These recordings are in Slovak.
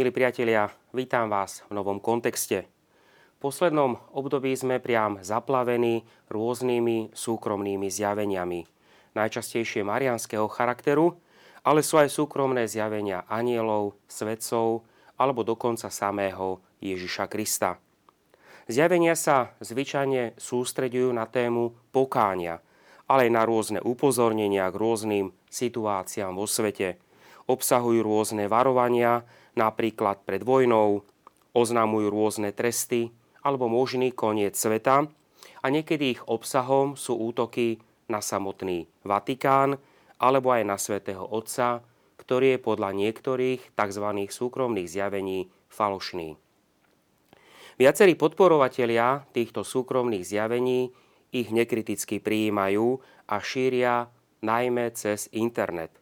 Milí priatelia, vítam vás v novom kontexte. V poslednom období sme priam zaplavení rôznymi súkromnými zjaveniami. Najčastejšie marianského charakteru, ale sú aj súkromné zjavenia anielov, svetcov alebo dokonca samého Ježiša Krista. Zjavenia sa zvyčajne sústreďujú na tému pokánia, ale aj na rôzne upozornenia k rôznym situáciám vo svete. Obsahujú rôzne varovania, napríklad pred vojnou, oznamujú rôzne tresty alebo možný koniec sveta a niekedy ich obsahom sú útoky na samotný Vatikán alebo aj na svätého Otca, ktorý je podľa niektorých tzv. súkromných zjavení falošný. Viacerí podporovatelia týchto súkromných zjavení ich nekriticky prijímajú a šíria najmä cez internet.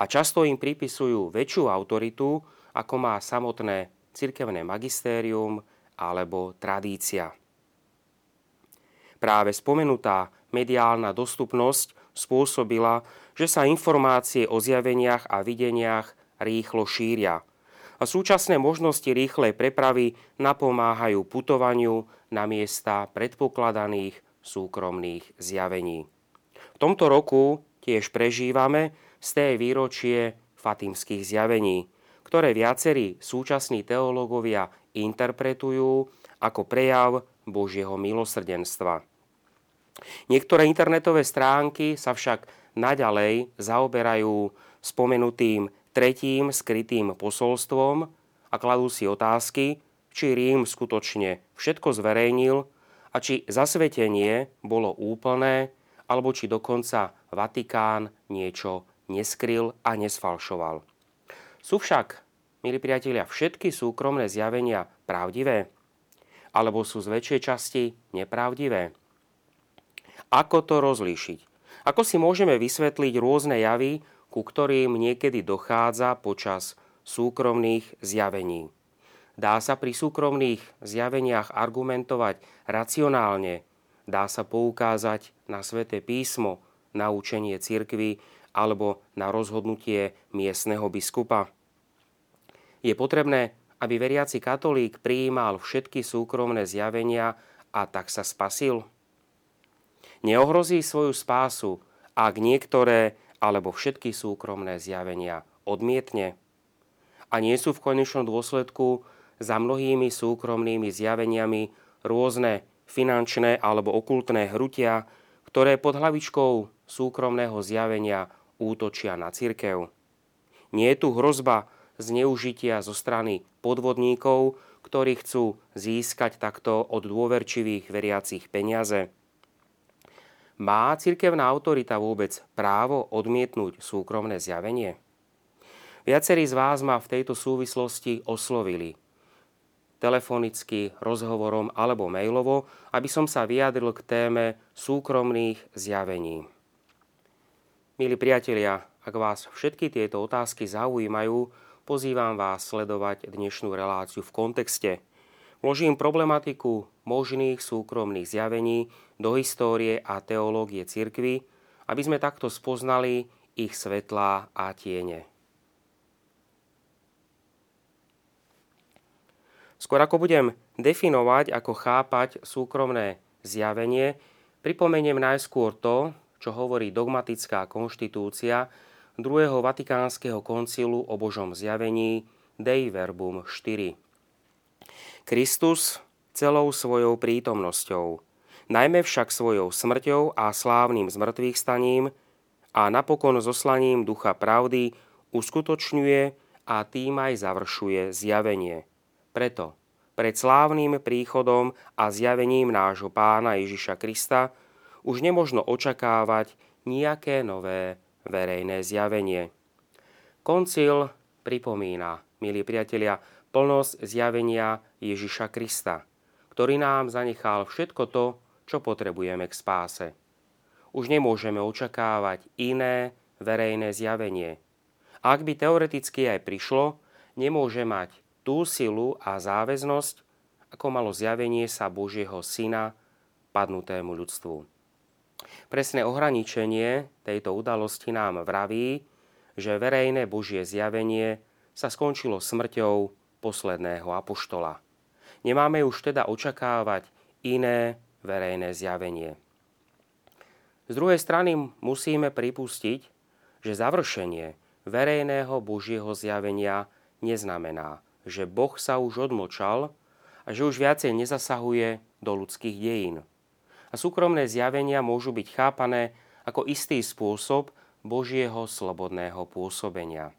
A často im pripisujú väčšiu autoritu ako má samotné cirkevné magistérium alebo tradícia. Práve spomenutá mediálna dostupnosť spôsobila, že sa informácie o zjaveniach a videniach rýchlo šíria. A súčasné možnosti rýchlej prepravy napomáhajú putovaniu na miesta predpokladaných súkromných zjavení. V tomto roku tiež prežívame z tej výročie fatimských zjavení, ktoré viacerí súčasní teológovia interpretujú ako prejav Božieho milosrdenstva. Niektoré internetové stránky sa však naďalej zaoberajú spomenutým tretím skrytým posolstvom a kladú si otázky, či Rím skutočne všetko zverejnil a či zasvetenie bolo úplné, alebo či dokonca Vatikán niečo neskryl a nesfalšoval. Sú však, milí priatelia, všetky súkromné zjavenia pravdivé? Alebo sú z väčšej časti nepravdivé? Ako to rozlíšiť? Ako si môžeme vysvetliť rôzne javy, ku ktorým niekedy dochádza počas súkromných zjavení? Dá sa pri súkromných zjaveniach argumentovať racionálne, dá sa poukázať na sväté písmo, na učenie cirkvy alebo na rozhodnutie miestneho biskupa. Je potrebné, aby veriaci katolík prijímal všetky súkromné zjavenia a tak sa spasil? Neohrozí svoju spásu, ak niektoré alebo všetky súkromné zjavenia odmietne? A nie sú v konečnom dôsledku za mnohými súkromnými zjaveniami rôzne finančné alebo okultné hrutia, ktoré pod hlavičkou súkromného zjavenia útočia na cirkev. Nie je tu hrozba zneužitia zo strany podvodníkov, ktorí chcú získať takto od dôverčivých veriacich peniaze. Má cirkevná autorita vôbec právo odmietnúť súkromné zjavenie? Viacerí z vás ma v tejto súvislosti oslovili telefonicky, rozhovorom alebo mailovo, aby som sa vyjadril k téme súkromných zjavení. Milí priatelia, ak vás všetky tieto otázky zaujímajú, pozývam vás sledovať dnešnú reláciu v kontexte. Vložím problematiku možných súkromných zjavení do histórie a teológie cirkvy, aby sme takto spoznali ich svetlá a tiene. Skôr ako budem definovať, ako chápať súkromné zjavenie, pripomeniem najskôr to, čo hovorí dogmatická konštitúcia druhého Vatikánskeho koncilu o Božom zjavení Dei Verbum 4. Kristus celou svojou prítomnosťou, najmä však svojou smrťou a slávnym zmrtvých staním a napokon zoslaním ducha pravdy uskutočňuje a tým aj završuje zjavenie. Preto pred slávnym príchodom a zjavením nášho pána Ježiša Krista už nemožno očakávať nejaké nové verejné zjavenie. Koncil pripomína, milí priatelia, plnosť zjavenia Ježiša Krista, ktorý nám zanechal všetko to, čo potrebujeme k spáse. Už nemôžeme očakávať iné verejné zjavenie. Ak by teoreticky aj prišlo, nemôže mať tú silu a záväznosť, ako malo zjavenie sa Božieho Syna padnutému ľudstvu. Presné ohraničenie tejto udalosti nám vraví, že verejné Božie zjavenie sa skončilo smrťou posledného apoštola. Nemáme už teda očakávať iné verejné zjavenie. Z druhej strany musíme pripustiť, že završenie verejného Božieho zjavenia neznamená, že Boh sa už odmočal a že už viacej nezasahuje do ľudských dejín. A súkromné zjavenia môžu byť chápané ako istý spôsob Božieho slobodného pôsobenia.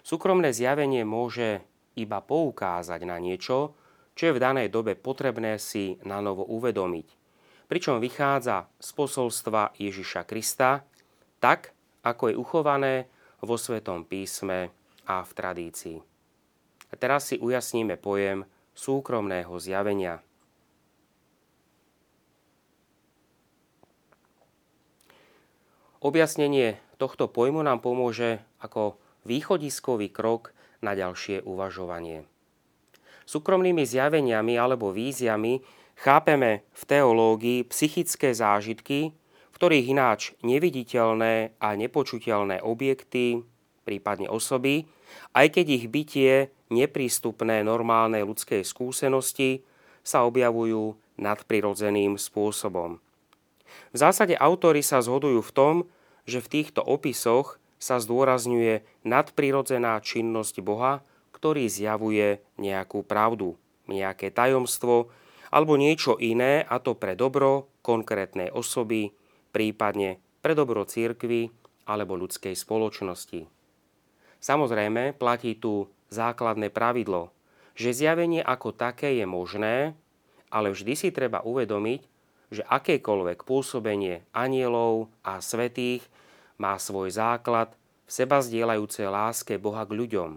Súkromné zjavenie môže iba poukázať na niečo, čo je v danej dobe potrebné si na novo uvedomiť. Pričom vychádza z posolstva Ježiša Krista, tak ako je uchované vo Svetom písme a v tradícii. A teraz si ujasníme pojem súkromného zjavenia. Objasnenie tohto pojmu nám pomôže ako východiskový krok na ďalšie uvažovanie. Súkromnými zjaveniami alebo víziami chápeme v teológii psychické zážitky, v ktorých ináč neviditeľné a nepočuteľné objekty, prípadne osoby, aj keď ich bytie neprístupné normálnej ľudskej skúsenosti, sa objavujú nadprirodzeným spôsobom. V zásade autory sa zhodujú v tom, že v týchto opisoch sa zdôrazňuje nadprirodzená činnosť Boha, ktorý zjavuje nejakú pravdu, nejaké tajomstvo alebo niečo iné, a to pre dobro konkrétnej osoby, prípadne pre dobro církvy alebo ľudskej spoločnosti. Samozrejme, platí tu základné pravidlo, že zjavenie ako také je možné, ale vždy si treba uvedomiť, že akékoľvek pôsobenie anielov a svetých má svoj základ v seba zdieľajúcej láske Boha k ľuďom,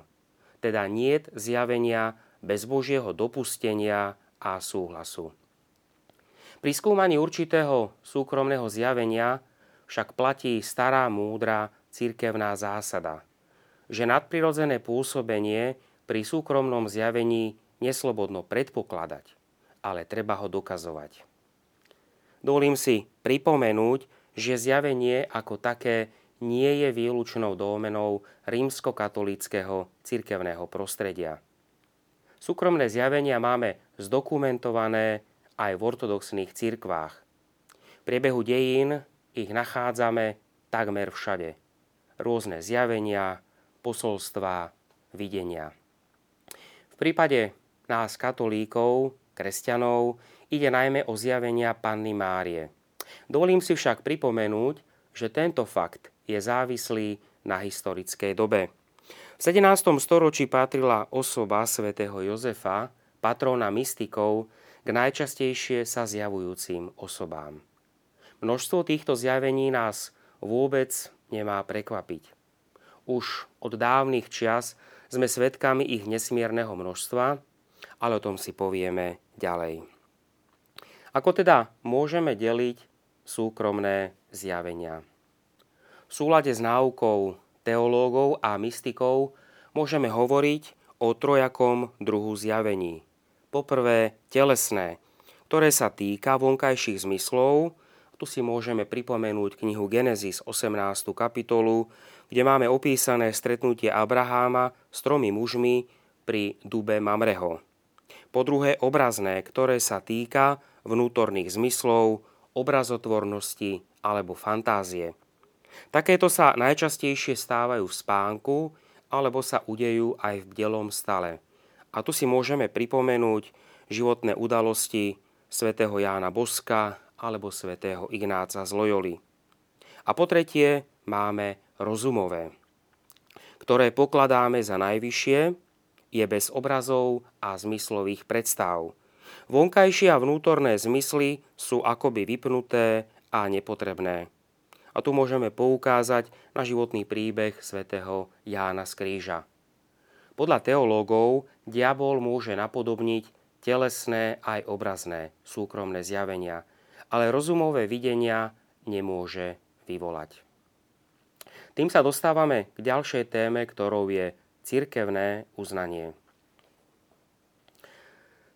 teda niet zjavenia bez Božieho dopustenia a súhlasu. Pri skúmaní určitého súkromného zjavenia však platí stará múdra cirkevná zásada, že nadprirodzené pôsobenie pri súkromnom zjavení neslobodno predpokladať, ale treba ho dokazovať. Dovolím si pripomenúť, že zjavenie ako také nie je výlučnou domenou rímskokatolického cirkevného prostredia. Súkromné zjavenia máme zdokumentované aj v ortodoxných cirkvách. V priebehu dejín ich nachádzame takmer všade. Rôzne zjavenia, posolstvá, videnia. V prípade nás katolíkov, kresťanov, ide najmä o zjavenia Panny Márie. Dovolím si však pripomenúť, že tento fakt je závislý na historickej dobe. V 17. storočí patrila osoba svätého Jozefa, patróna mystikov, k najčastejšie sa zjavujúcim osobám. Množstvo týchto zjavení nás vôbec nemá prekvapiť. Už od dávnych čias sme svedkami ich nesmierneho množstva, ale o tom si povieme ďalej. Ako teda môžeme deliť súkromné zjavenia? V súlade s náukou teológov a mystikov môžeme hovoriť o trojakom druhu zjavení. Poprvé telesné, ktoré sa týka vonkajších zmyslov. Tu si môžeme pripomenúť knihu Genesis 18. kapitolu, kde máme opísané stretnutie Abraháma s tromi mužmi pri dube Mamreho. Po druhé obrazné, ktoré sa týka vnútorných zmyslov, obrazotvornosti alebo fantázie. Takéto sa najčastejšie stávajú v spánku alebo sa udejú aj v bdelom stale. A tu si môžeme pripomenúť životné udalosti svätého Jána Boska alebo svätého Ignáca z Loyoli. A po tretie máme rozumové, ktoré pokladáme za najvyššie, je bez obrazov a zmyslových predstav. Vonkajšie a vnútorné zmysly sú akoby vypnuté a nepotrebné. A tu môžeme poukázať na životný príbeh svätého Jána z Kríža. Podľa teológov diabol môže napodobniť telesné aj obrazné súkromné zjavenia, ale rozumové videnia nemôže vyvolať. Tým sa dostávame k ďalšej téme, ktorou je cirkevné uznanie.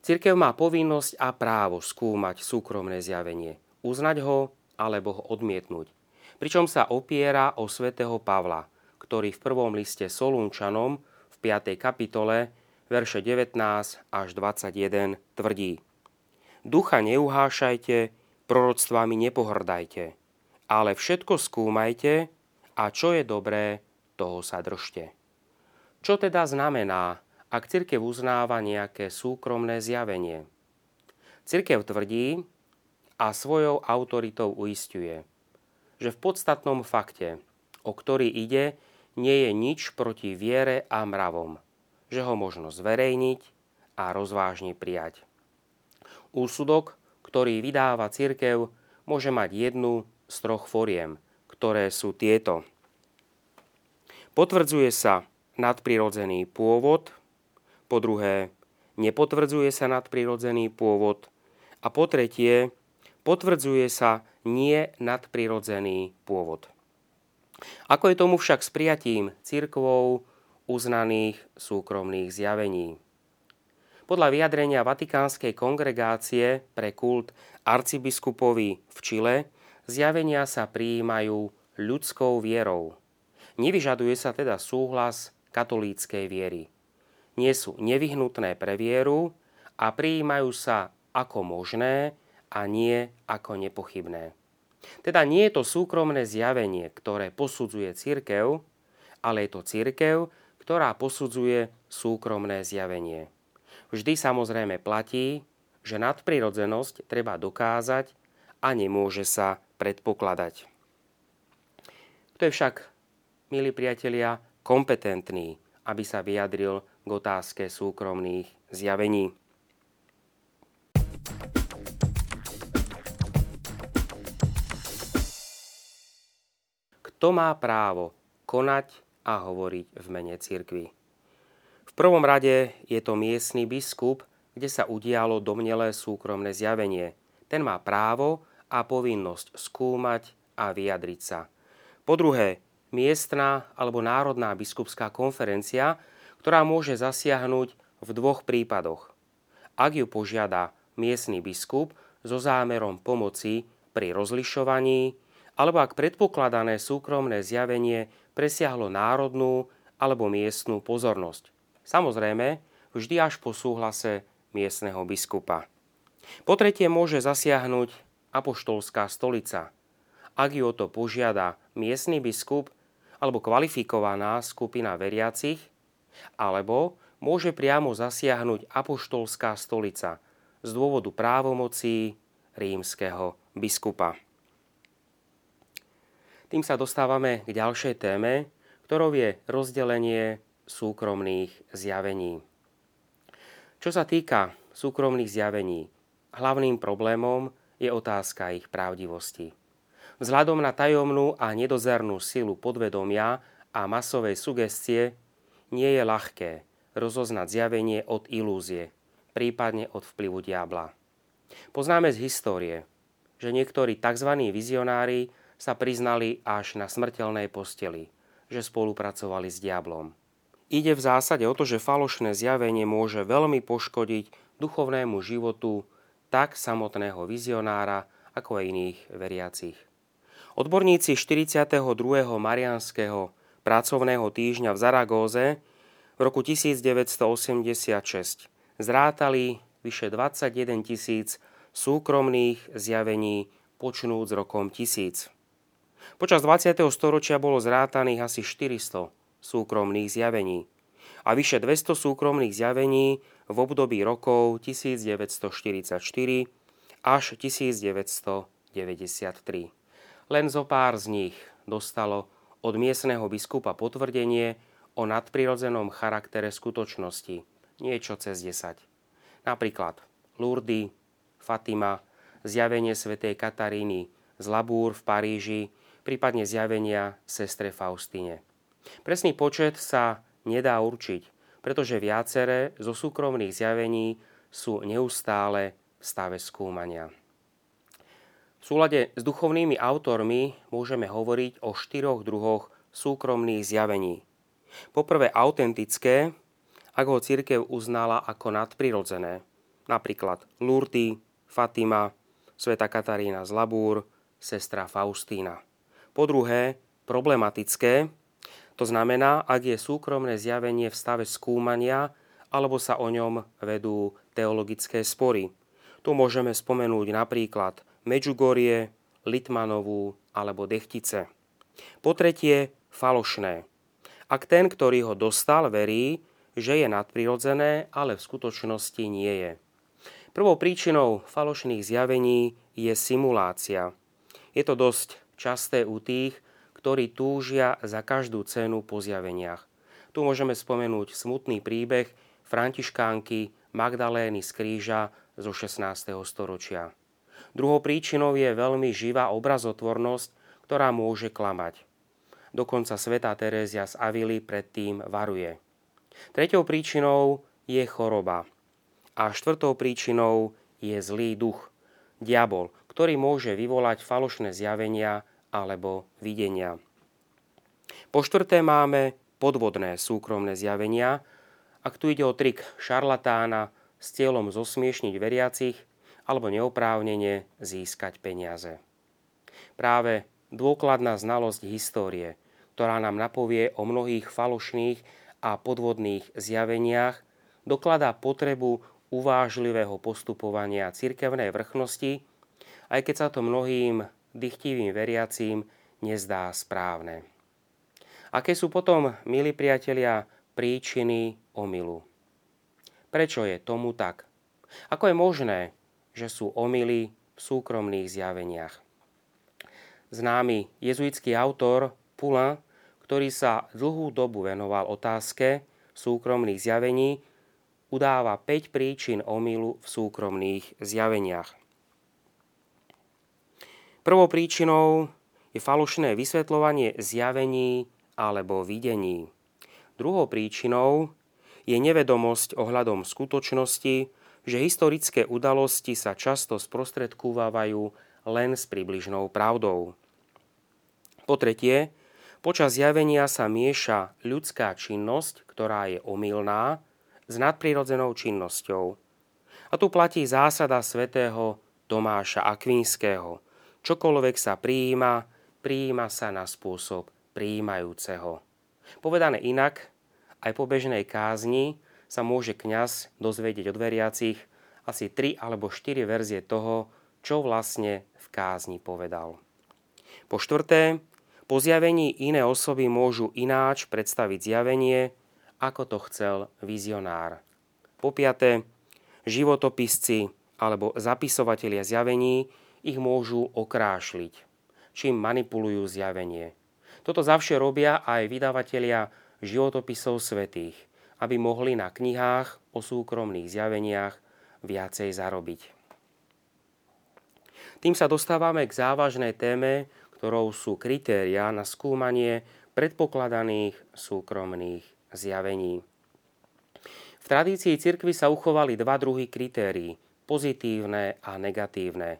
Cirkev má povinnosť a právo skúmať súkromné zjavenie, uznať ho alebo ho odmietnúť pričom sa opiera o svätého Pavla, ktorý v prvom liste Solúnčanom v 5. kapitole, verše 19 až 21 tvrdí. Ducha neuhášajte, proroctvami nepohrdajte, ale všetko skúmajte a čo je dobré, toho sa držte. Čo teda znamená, ak cirkev uznáva nejaké súkromné zjavenie? Cirkev tvrdí a svojou autoritou uistuje, že v podstatnom fakte, o ktorý ide, nie je nič proti viere a mravom, že ho možno zverejniť a rozvážne prijať. Úsudok, ktorý vydáva cirkev, môže mať jednu z troch foriem, ktoré sú tieto. Potvrdzuje sa nadprirodzený pôvod, po druhé, nepotvrdzuje sa nadprirodzený pôvod a po tretie, potvrdzuje sa nie nadprirodzený pôvod. Ako je tomu však s prijatím církvou uznaných súkromných zjavení? Podľa vyjadrenia Vatikánskej kongregácie pre kult arcibiskupovi v Čile zjavenia sa prijímajú ľudskou vierou. Nevyžaduje sa teda súhlas katolíckej viery. Nie sú nevyhnutné pre vieru a prijímajú sa ako možné a nie ako nepochybné. Teda nie je to súkromné zjavenie, ktoré posudzuje církev, ale je to církev, ktorá posudzuje súkromné zjavenie. Vždy samozrejme platí, že nadprirodzenosť treba dokázať a nemôže sa predpokladať. To je však milí priatelia, kompetentný, aby sa vyjadril k otázke súkromných zjavení. Kto má právo konať a hovoriť v mene cirkvi? V prvom rade je to miestny biskup, kde sa udialo domnelé súkromné zjavenie. Ten má právo a povinnosť skúmať a vyjadriť sa. Po druhé, miestna alebo národná biskupská konferencia, ktorá môže zasiahnuť v dvoch prípadoch. Ak ju požiada miestny biskup so zámerom pomoci pri rozlišovaní, alebo ak predpokladané súkromné zjavenie presiahlo národnú alebo miestnú pozornosť. Samozrejme, vždy až po súhlase miestneho biskupa. Po tretie môže zasiahnuť apoštolská stolica. Ak ju o to požiada miestny biskup alebo kvalifikovaná skupina veriacich, alebo môže priamo zasiahnuť apoštolská stolica z dôvodu právomocí rímskeho biskupa. Tým sa dostávame k ďalšej téme, ktorou je rozdelenie súkromných zjavení. Čo sa týka súkromných zjavení, hlavným problémom je otázka ich pravdivosti. Vzhľadom na tajomnú a nedozernú silu podvedomia a masovej sugestie nie je ľahké rozoznať zjavenie od ilúzie, prípadne od vplyvu diabla. Poznáme z histórie, že niektorí tzv. vizionári sa priznali až na smrteľnej posteli, že spolupracovali s diablom. Ide v zásade o to, že falošné zjavenie môže veľmi poškodiť duchovnému životu tak samotného vizionára, ako aj iných veriacich. Odborníci 42. marianského pracovného týždňa v Zaragóze v roku 1986 zrátali vyše 21 tisíc súkromných zjavení počnúc rokom 1000. Počas 20. storočia bolo zrátaných asi 400 súkromných zjavení a vyše 200 súkromných zjavení v období rokov 1944 až 1993. Len zo pár z nich dostalo od miestneho biskupa potvrdenie o nadprirodzenom charaktere skutočnosti. Niečo cez 10. Napríklad Lourdes, Fatima, zjavenie svätej Kataríny z Labúr v Paríži, prípadne zjavenia sestre Faustine. Presný počet sa nedá určiť, pretože viaceré zo súkromných zjavení sú neustále v stave skúmania. V súlade s duchovnými autormi môžeme hovoriť o štyroch druhoch súkromných zjavení. Poprvé autentické, ak ho církev uznala ako nadprirodzené, napríklad Lourdes, Fatima, Sveta Katarína z Labúr, sestra Faustína. Po druhé, problematické, To znamená, ak je súkromné zjavenie v stave skúmania, alebo sa o ňom vedú teologické spory. Tu môžeme spomenúť napríklad Medžugorie, Litmanovú alebo Dechtice. Po tretie, falošné. Ak ten, ktorý ho dostal, verí, že je nadprirodzené, ale v skutočnosti nie je. Prvou príčinou falošných zjavení je simulácia. Je to dosť časté u tých, ktorí túžia za každú cenu po zjaveniach. Tu môžeme spomenúť smutný príbeh františkánky Magdalény z kríža zo 16. storočia. Druhou príčinou je veľmi živá obrazotvornosť, ktorá môže klamať. Dokonca sveta Terézia z Avily predtým varuje. Tretou príčinou je choroba. A štvrtou príčinou je zlý duch, diabol, ktorý môže vyvolať falošné zjavenia alebo videnia. Po štvrté máme podvodné súkromné zjavenia, ak tu ide o trik šarlatána s cieľom zosmiešniť veriacich alebo neoprávnene získať peniaze. Práve dôkladná znalosť histórie, ktorá nám napovie o mnohých falošných a podvodných zjaveniach, dokladá potrebu uvážlivého postupovania cirkevnej vrchnosti, aj keď sa to mnohým dychtivým veriacím nezdá správne. Aké sú potom, milí priatelia, príčiny omilu? Prečo je tomu tak? Ako je možné, že sú omily v súkromných zjaveniach? Známy jezuitský autor Pula, ktorý sa dlhú dobu venoval otázke súkromných zjavení, udáva 5 príčin omylu v súkromných zjaveniach. Prvou príčinou je falošné vysvetľovanie zjavení alebo videní. Druhou príčinou je nevedomosť ohľadom skutočnosti, že historické udalosti sa často sprostredkúvajú len s približnou pravdou. Po tretie, počas zjavenia sa mieša ľudská činnosť, ktorá je omylná, s nadprirodzenou činnosťou. A tu platí zásada svätého Tomáša Akvinského – Čokoľvek sa prijíma, prijíma sa na spôsob prijímajúceho. Povedané inak, aj po bežnej kázni sa môže kňaz dozvedieť od veriacich asi 3 alebo 4 verzie toho, čo vlastne v kázni povedal. Po štvrté, po zjavení iné osoby môžu ináč predstaviť zjavenie, ako to chcel vizionár. Po piaté, životopisci alebo zapisovatelia zjavení ich môžu okrášliť, čím manipulujú zjavenie. Toto zavše robia aj vydavatelia životopisov svetých, aby mohli na knihách o súkromných zjaveniach viacej zarobiť. Tým sa dostávame k závažnej téme, ktorou sú kritéria na skúmanie predpokladaných súkromných zjavení. V tradícii cirkvy sa uchovali dva druhy kritérií, pozitívne a negatívne.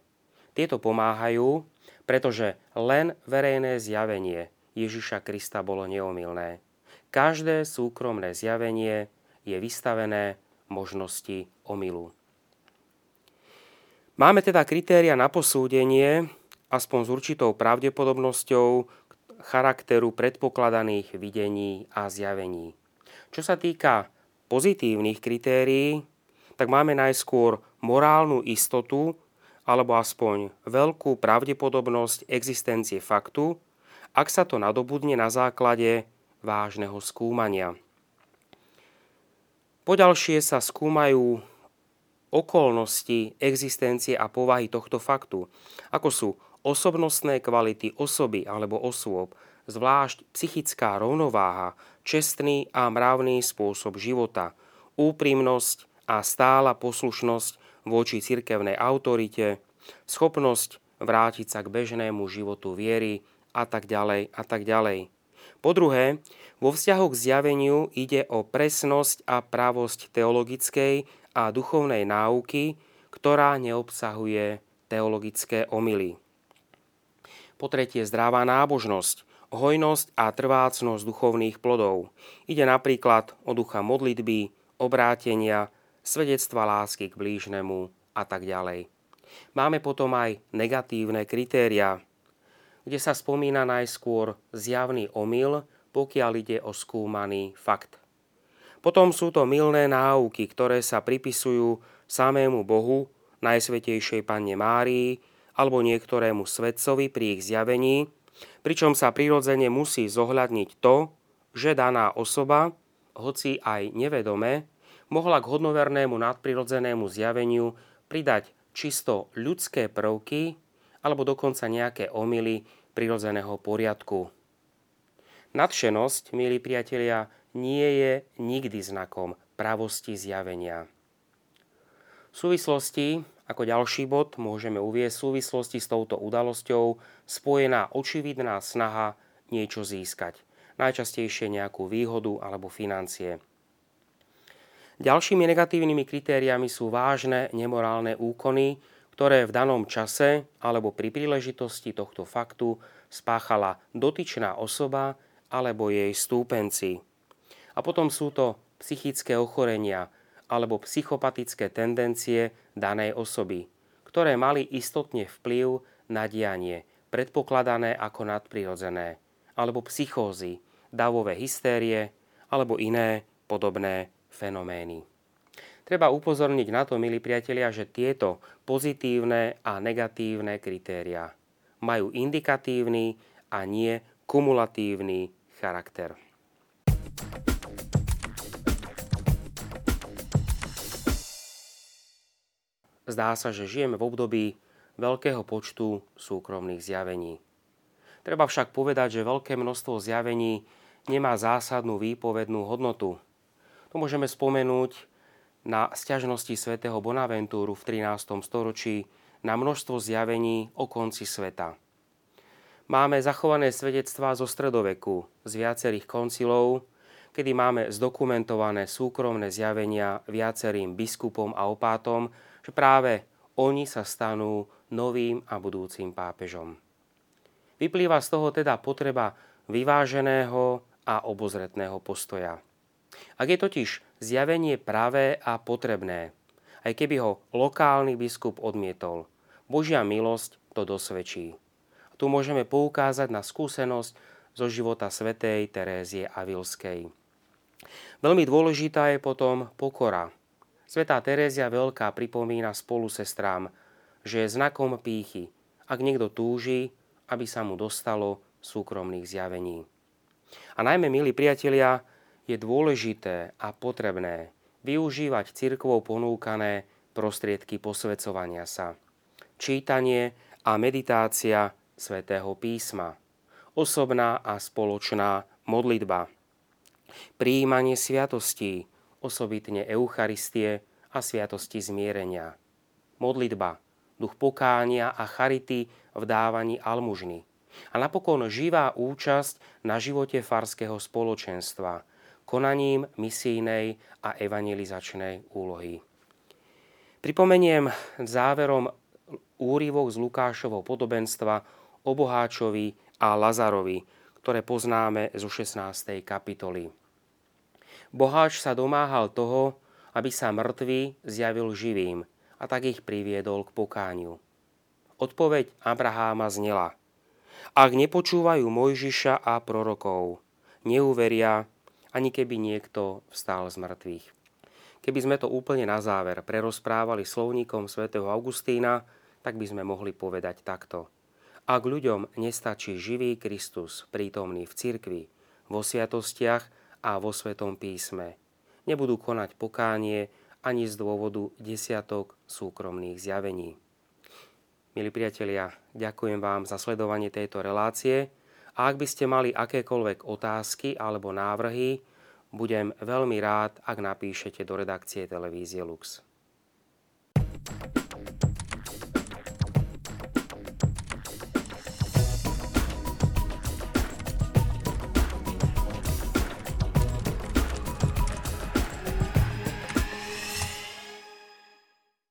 Tieto pomáhajú, pretože len verejné zjavenie Ježiša Krista bolo neomilné. Každé súkromné zjavenie je vystavené možnosti omilu. Máme teda kritéria na posúdenie, aspoň s určitou pravdepodobnosťou charakteru predpokladaných videní a zjavení. Čo sa týka pozitívnych kritérií, tak máme najskôr morálnu istotu alebo aspoň veľkú pravdepodobnosť existencie faktu, ak sa to nadobudne na základe vážneho skúmania. Poďalšie sa skúmajú okolnosti existencie a povahy tohto faktu, ako sú osobnostné kvality osoby alebo osôb, zvlášť psychická rovnováha, čestný a mravný spôsob života, úprimnosť a stála poslušnosť voči cirkevnej autorite, schopnosť vrátiť sa k bežnému životu viery a tak ďalej a tak ďalej. Po druhé, vo vzťahu k zjaveniu ide o presnosť a pravosť teologickej a duchovnej náuky, ktorá neobsahuje teologické omily. Po tretie, zdravá nábožnosť, hojnosť a trvácnosť duchovných plodov. Ide napríklad o ducha modlitby, obrátenia, svedectva lásky k blížnemu a tak ďalej. Máme potom aj negatívne kritéria, kde sa spomína najskôr zjavný omyl pokiaľ ide o skúmaný fakt. Potom sú to milné náuky, ktoré sa pripisujú samému Bohu, Najsvetejšej Panne Márii alebo niektorému svetcovi pri ich zjavení, pričom sa prirodzene musí zohľadniť to, že daná osoba, hoci aj nevedome, mohla k hodnovernému nadprirodzenému zjaveniu pridať čisto ľudské prvky alebo dokonca nejaké omily prirodzeného poriadku. Nadšenosť, milí priatelia, nie je nikdy znakom pravosti zjavenia. V súvislosti, ako ďalší bod, môžeme uvieť v súvislosti s touto udalosťou spojená očividná snaha niečo získať. Najčastejšie nejakú výhodu alebo financie. Ďalšími negatívnymi kritériami sú vážne nemorálne úkony, ktoré v danom čase alebo pri príležitosti tohto faktu spáchala dotyčná osoba alebo jej stúpenci. A potom sú to psychické ochorenia alebo psychopatické tendencie danej osoby, ktoré mali istotne vplyv na dianie, predpokladané ako nadprirodzené, alebo psychózy, davové hystérie alebo iné podobné fenomény. Treba upozorniť na to, milí priatelia, že tieto pozitívne a negatívne kritéria majú indikatívny a nie kumulatívny charakter. Zdá sa, že žijeme v období veľkého počtu súkromných zjavení. Treba však povedať, že veľké množstvo zjavení nemá zásadnú výpovednú hodnotu. To môžeme spomenúť na sťažnosti svätého Bonaventúru v 13. storočí na množstvo zjavení o konci sveta. Máme zachované svedectvá zo stredoveku, z viacerých koncilov, kedy máme zdokumentované súkromné zjavenia viacerým biskupom a opátom, že práve oni sa stanú novým a budúcim pápežom. Vyplýva z toho teda potreba vyváženého a obozretného postoja. Ak je totiž zjavenie pravé a potrebné, aj keby ho lokálny biskup odmietol, Božia milosť to dosvedčí. Tu môžeme poukázať na skúsenosť zo života svätej Terézie Avilskej. Veľmi dôležitá je potom pokora, Svetá Terézia Veľká pripomína spolu sestrám, že je znakom pýchy, ak niekto túži, aby sa mu dostalo súkromných zjavení. A najmä, milí priatelia, je dôležité a potrebné využívať cirkvou ponúkané prostriedky posvedcovania sa. Čítanie a meditácia svätého písma. Osobná a spoločná modlitba. Príjmanie sviatostí, osobitne Eucharistie a sviatosti zmierenia. Modlitba, duch pokánia a charity v dávaní almužny. A napokon živá účasť na živote farského spoločenstva, konaním misijnej a evangelizačnej úlohy. Pripomeniem záverom úryvok z Lukášovho podobenstva o Boháčovi a Lazarovi, ktoré poznáme zo 16. kapitoly. Boháč sa domáhal toho, aby sa mŕtvý zjavil živým a tak ich priviedol k pokániu. Odpoveď Abraháma znela. Ak nepočúvajú Mojžiša a prorokov, neuveria, ani keby niekto vstal z mŕtvych. Keby sme to úplne na záver prerozprávali slovníkom svätého Augustína, tak by sme mohli povedať takto. Ak ľuďom nestačí živý Kristus prítomný v cirkvi, vo sviatostiach a vo Svetom písme. Nebudú konať pokánie ani z dôvodu desiatok súkromných zjavení. Milí priatelia, ďakujem vám za sledovanie tejto relácie ak by ste mali akékoľvek otázky alebo návrhy, budem veľmi rád, ak napíšete do redakcie televízie Lux.